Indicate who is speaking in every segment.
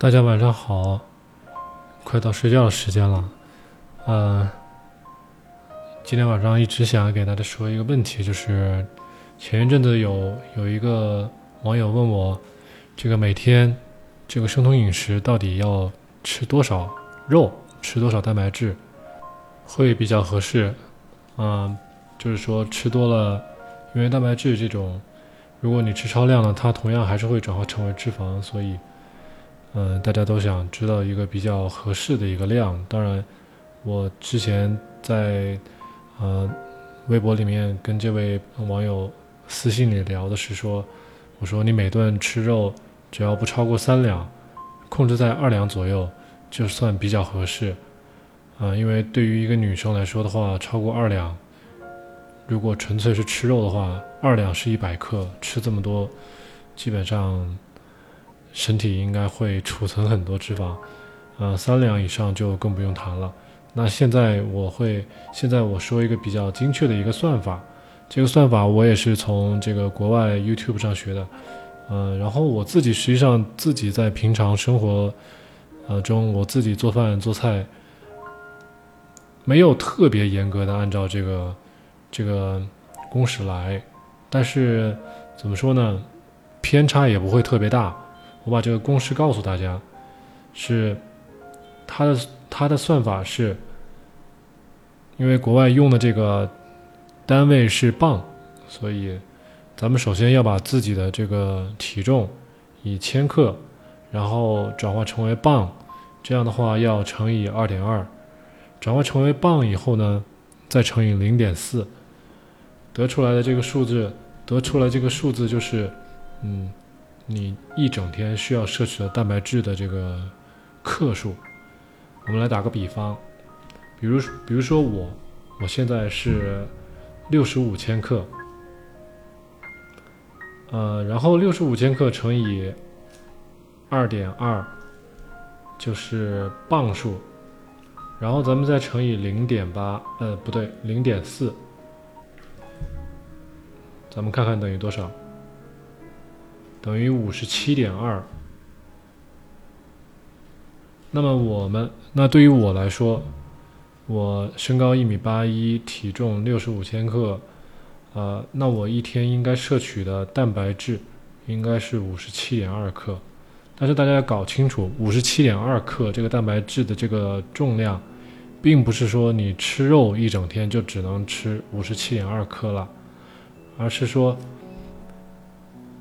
Speaker 1: 大家晚上好，快到睡觉的时间了。嗯，今天晚上一直想给大家说一个问题，就是前一阵子有有一个网友问我，这个每天这个生酮饮食到底要吃多少肉，吃多少蛋白质会比较合适？嗯，就是说吃多了，因为蛋白质这种。如果你吃超量了，它同样还是会转化成为脂肪，所以，嗯，大家都想知道一个比较合适的一个量。当然，我之前在呃微博里面跟这位网友私信里聊的是说，我说你每顿吃肉只要不超过三两，控制在二两左右就算比较合适。啊，因为对于一个女生来说的话，超过二两。如果纯粹是吃肉的话，二两是一百克，吃这么多，基本上身体应该会储存很多脂肪。呃，三两以上就更不用谈了。那现在我会，现在我说一个比较精确的一个算法，这个算法我也是从这个国外 YouTube 上学的。呃，然后我自己实际上自己在平常生活呃中，我自己做饭做菜，没有特别严格的按照这个。这个公式来，但是怎么说呢？偏差也不会特别大。我把这个公式告诉大家，是它的它的算法是，因为国外用的这个单位是磅，所以咱们首先要把自己的这个体重以千克，然后转化成为磅，这样的话要乘以二点二，转化成为磅以后呢，再乘以零点四。得出来的这个数字，得出来这个数字就是，嗯，你一整天需要摄取的蛋白质的这个克数。我们来打个比方，比如比如说我，我现在是六十五千克，呃，然后六十五千克乘以二点二就是磅数，然后咱们再乘以零点八，呃，不对，零点四。咱们看看等于多少？等于五十七点二。那么我们，那对于我来说，我身高一米八一，体重六十五千克，呃，那我一天应该摄取的蛋白质应该是五十七点二克。但是大家要搞清楚，五十七点二克这个蛋白质的这个重量，并不是说你吃肉一整天就只能吃五十七点二克了。而是说，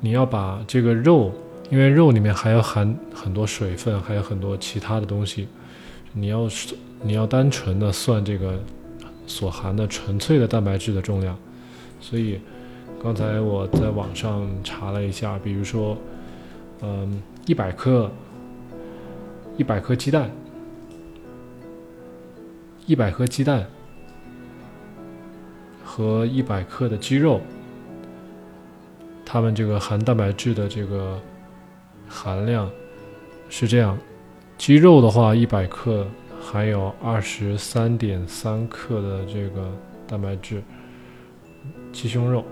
Speaker 1: 你要把这个肉，因为肉里面还要含很多水分，还有很多其他的东西，你要你要单纯的算这个所含的纯粹的蛋白质的重量。所以刚才我在网上查了一下，比如说，嗯，一百克一百颗鸡蛋，一百颗鸡蛋和一百克的鸡肉。它们这个含蛋白质的这个含量是这样：鸡肉的话，一百克含有二十三点三克的这个蛋白质；鸡胸肉、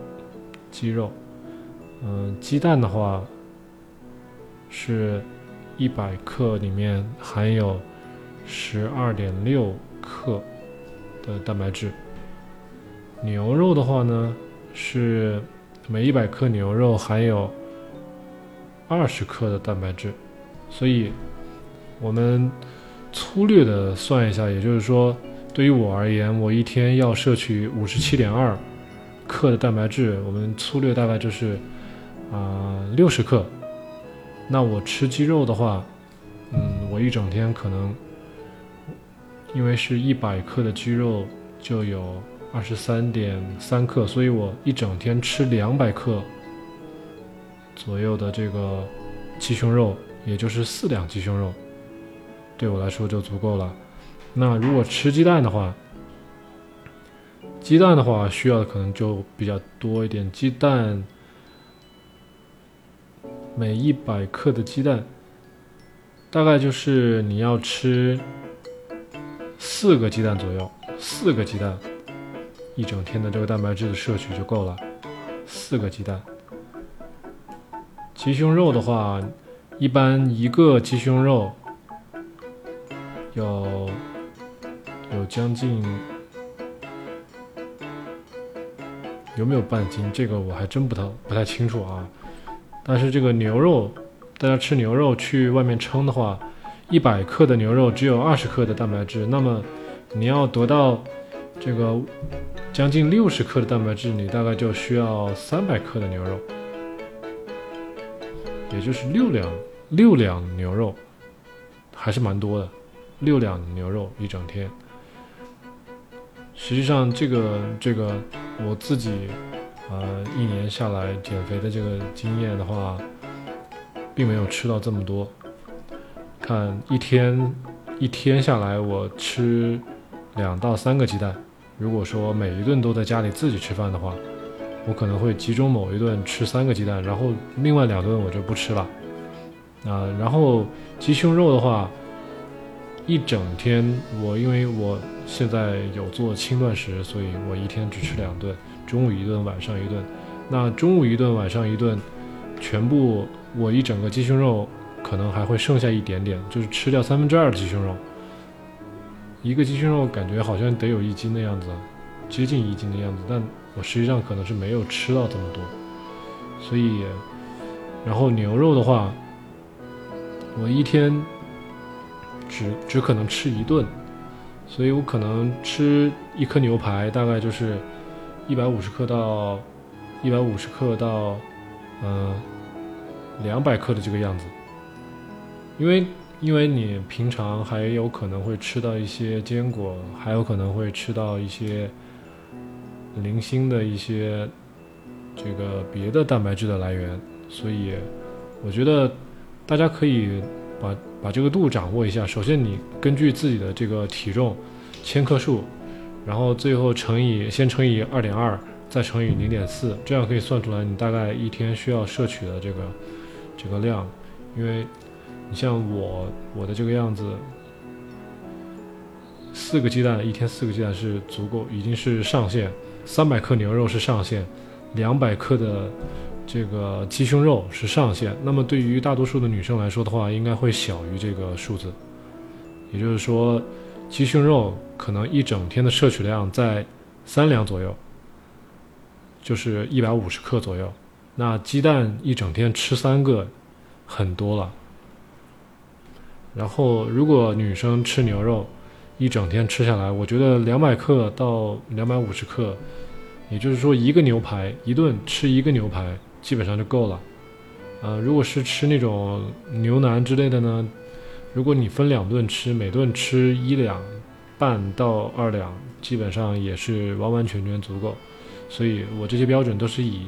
Speaker 1: 鸡肉，嗯，鸡蛋的话是一百克里面含有十二点六克的蛋白质；牛肉的话呢是。每一百克牛肉含有二十克的蛋白质，所以我们粗略的算一下，也就是说，对于我而言，我一天要摄取五十七点二克的蛋白质。我们粗略大概就是啊六十克。那我吃鸡肉的话，嗯，我一整天可能因为是一百克的鸡肉就有。二十三点三克，所以我一整天吃两百克左右的这个鸡胸肉，也就是四两鸡胸肉，对我来说就足够了。那如果吃鸡蛋的话，鸡蛋的话需要的可能就比较多一点。鸡蛋每一百克的鸡蛋，大概就是你要吃四个鸡蛋左右，四个鸡蛋。一整天的这个蛋白质的摄取就够了，四个鸡蛋。鸡胸肉的话，一般一个鸡胸肉要有将近有没有半斤？这个我还真不太不太清楚啊。但是这个牛肉，大家吃牛肉去外面称的话，一百克的牛肉只有二十克的蛋白质，那么你要得到这个将近六十克的蛋白质，你大概就需要三百克的牛肉，也就是六两六两牛肉，还是蛮多的，六两牛肉一整天。实际上，这个这个我自己，呃，一年下来减肥的这个经验的话，并没有吃到这么多。看一天一天下来，我吃两到三个鸡蛋。如果说每一顿都在家里自己吃饭的话，我可能会集中某一顿吃三个鸡蛋，然后另外两顿我就不吃了。啊，然后鸡胸肉的话。一整天，我因为我现在有做轻断食，所以我一天只吃两顿，中午一顿，晚上一顿。那中午一顿，晚上一顿，全部我一整个鸡胸肉可能还会剩下一点点，就是吃掉三分之二的鸡胸肉。一个鸡胸肉感觉好像得有一斤的样子，接近一斤的样子，但我实际上可能是没有吃到这么多。所以，然后牛肉的话，我一天。只只可能吃一顿，所以我可能吃一颗牛排，大概就是一百五十克到一百五十克到嗯两百克的这个样子。因为因为你平常还有可能会吃到一些坚果，还有可能会吃到一些零星的一些这个别的蛋白质的来源，所以我觉得大家可以。把把这个度掌握一下。首先，你根据自己的这个体重，千克数，然后最后乘以先乘以二点二，再乘以零点四，这样可以算出来你大概一天需要摄取的这个这个量。因为你像我我的这个样子，四个鸡蛋一天四个鸡蛋是足够，已经是上限。三百克牛肉是上限，两百克的。这个鸡胸肉是上限，那么对于大多数的女生来说的话，应该会小于这个数字。也就是说，鸡胸肉可能一整天的摄取量在三两左右，就是一百五十克左右。那鸡蛋一整天吃三个，很多了。然后，如果女生吃牛肉，一整天吃下来，我觉得两百克到两百五十克，也就是说一个牛排一顿吃一个牛排。基本上就够了，呃，如果是吃那种牛腩之类的呢，如果你分两顿吃，每顿吃一两半到二两，基本上也是完完全全足够。所以我这些标准都是以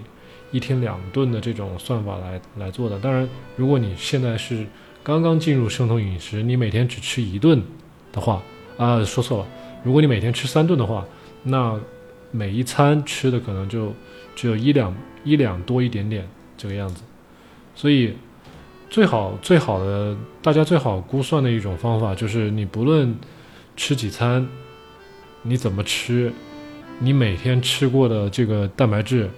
Speaker 1: 一天两顿的这种算法来来做的。当然，如果你现在是刚刚进入生酮饮食，你每天只吃一顿的话，啊，说错了，如果你每天吃三顿的话，那每一餐吃的可能就只有一两。一两多一点点这个样子，所以最好最好的大家最好估算的一种方法就是，你不论吃几餐，你怎么吃，你每天吃过的这个蛋白质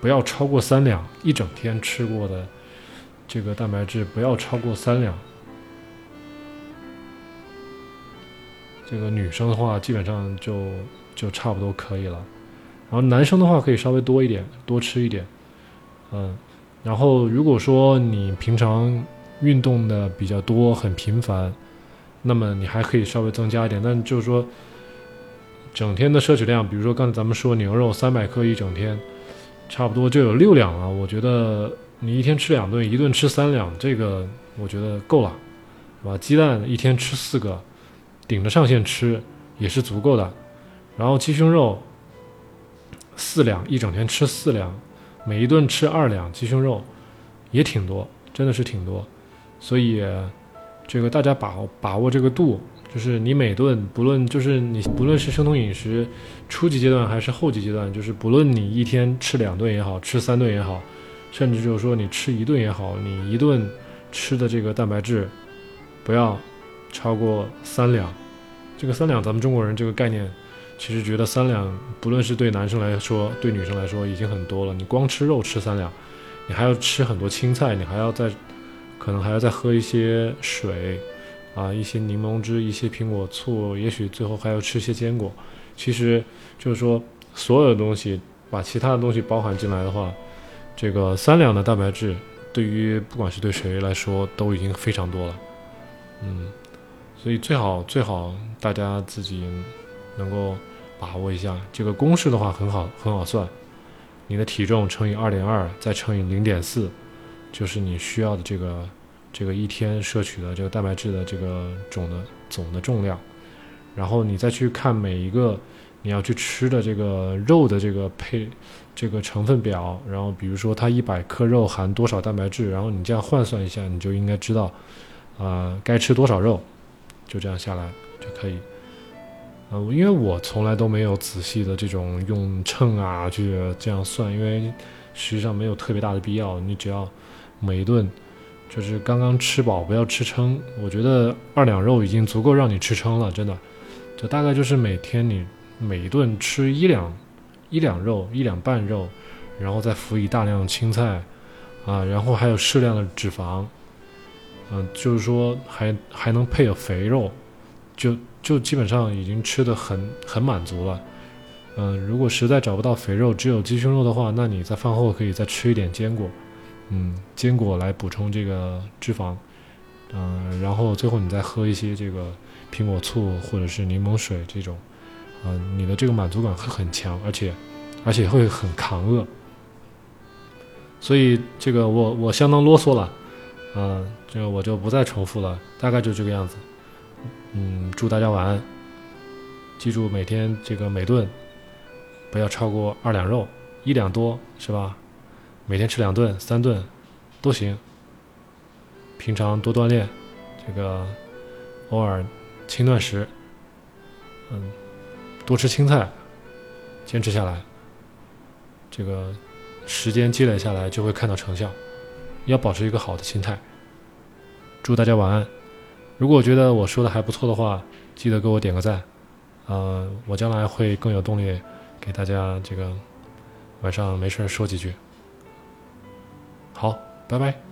Speaker 1: 不要超过三两，一整天吃过的这个蛋白质不要超过三两。这个女生的话，基本上就就差不多可以了。然后男生的话可以稍微多一点，多吃一点，嗯，然后如果说你平常运动的比较多，很频繁，那么你还可以稍微增加一点。但就是说，整天的摄取量，比如说刚才咱们说牛肉三百克一整天，差不多就有六两了。我觉得你一天吃两顿，一顿吃三两，这个我觉得够了，是吧？鸡蛋一天吃四个，顶着上限吃也是足够的。然后鸡胸肉。四两一整天吃四两，每一顿吃二两鸡胸肉，也挺多，真的是挺多。所以，这个大家把握把握这个度，就是你每顿不论就是你不论是生酮饮食初级阶段还是后级阶段，就是不论你一天吃两顿也好吃三顿也好，甚至就是说你吃一顿也好，你一顿吃的这个蛋白质不要超过三两。这个三两，咱们中国人这个概念。其实觉得三两，不论是对男生来说，对女生来说，已经很多了。你光吃肉吃三两，你还要吃很多青菜，你还要再可能还要再喝一些水，啊，一些柠檬汁，一些苹果醋，也许最后还要吃些坚果。其实就是说，所有的东西把其他的东西包含进来的话，这个三两的蛋白质，对于不管是对谁来说都已经非常多了。嗯，所以最好最好大家自己能够把握一下这个公式的话，很好很好算。你的体重乘以二点二，再乘以零点四，就是你需要的这个这个一天摄取的这个蛋白质的这个总的总的重量。然后你再去看每一个你要去吃的这个肉的这个配这个成分表，然后比如说它一百克肉含多少蛋白质，然后你这样换算一下，你就应该知道，啊，该吃多少肉，就这样下来就可以。呃，因为我从来都没有仔细的这种用秤啊去这样算，因为实际上没有特别大的必要。你只要每一顿就是刚刚吃饱，不要吃撑。我觉得二两肉已经足够让你吃撑了，真的。就大概就是每天你每一顿吃一两一两肉，一两半肉，然后再辅以大量青菜啊，然后还有适量的脂肪，嗯，就是说还还能配有肥肉，就。就基本上已经吃的很很满足了，嗯，如果实在找不到肥肉，只有鸡胸肉的话，那你在饭后可以再吃一点坚果，嗯，坚果来补充这个脂肪，嗯，然后最后你再喝一些这个苹果醋或者是柠檬水这种，嗯，你的这个满足感会很强，而且而且会很抗饿，所以这个我我相当啰嗦了，嗯，这个我就不再重复了，大概就这个样子。嗯，祝大家晚安。记住每天这个每顿不要超过二两肉，一两多是吧？每天吃两顿、三顿都行。平常多锻炼，这个偶尔轻断食，嗯，多吃青菜，坚持下来，这个时间积累下来就会看到成效。要保持一个好的心态。祝大家晚安。如果觉得我说的还不错的话，记得给我点个赞，呃，我将来会更有动力给大家这个晚上没事说几句。好，拜拜。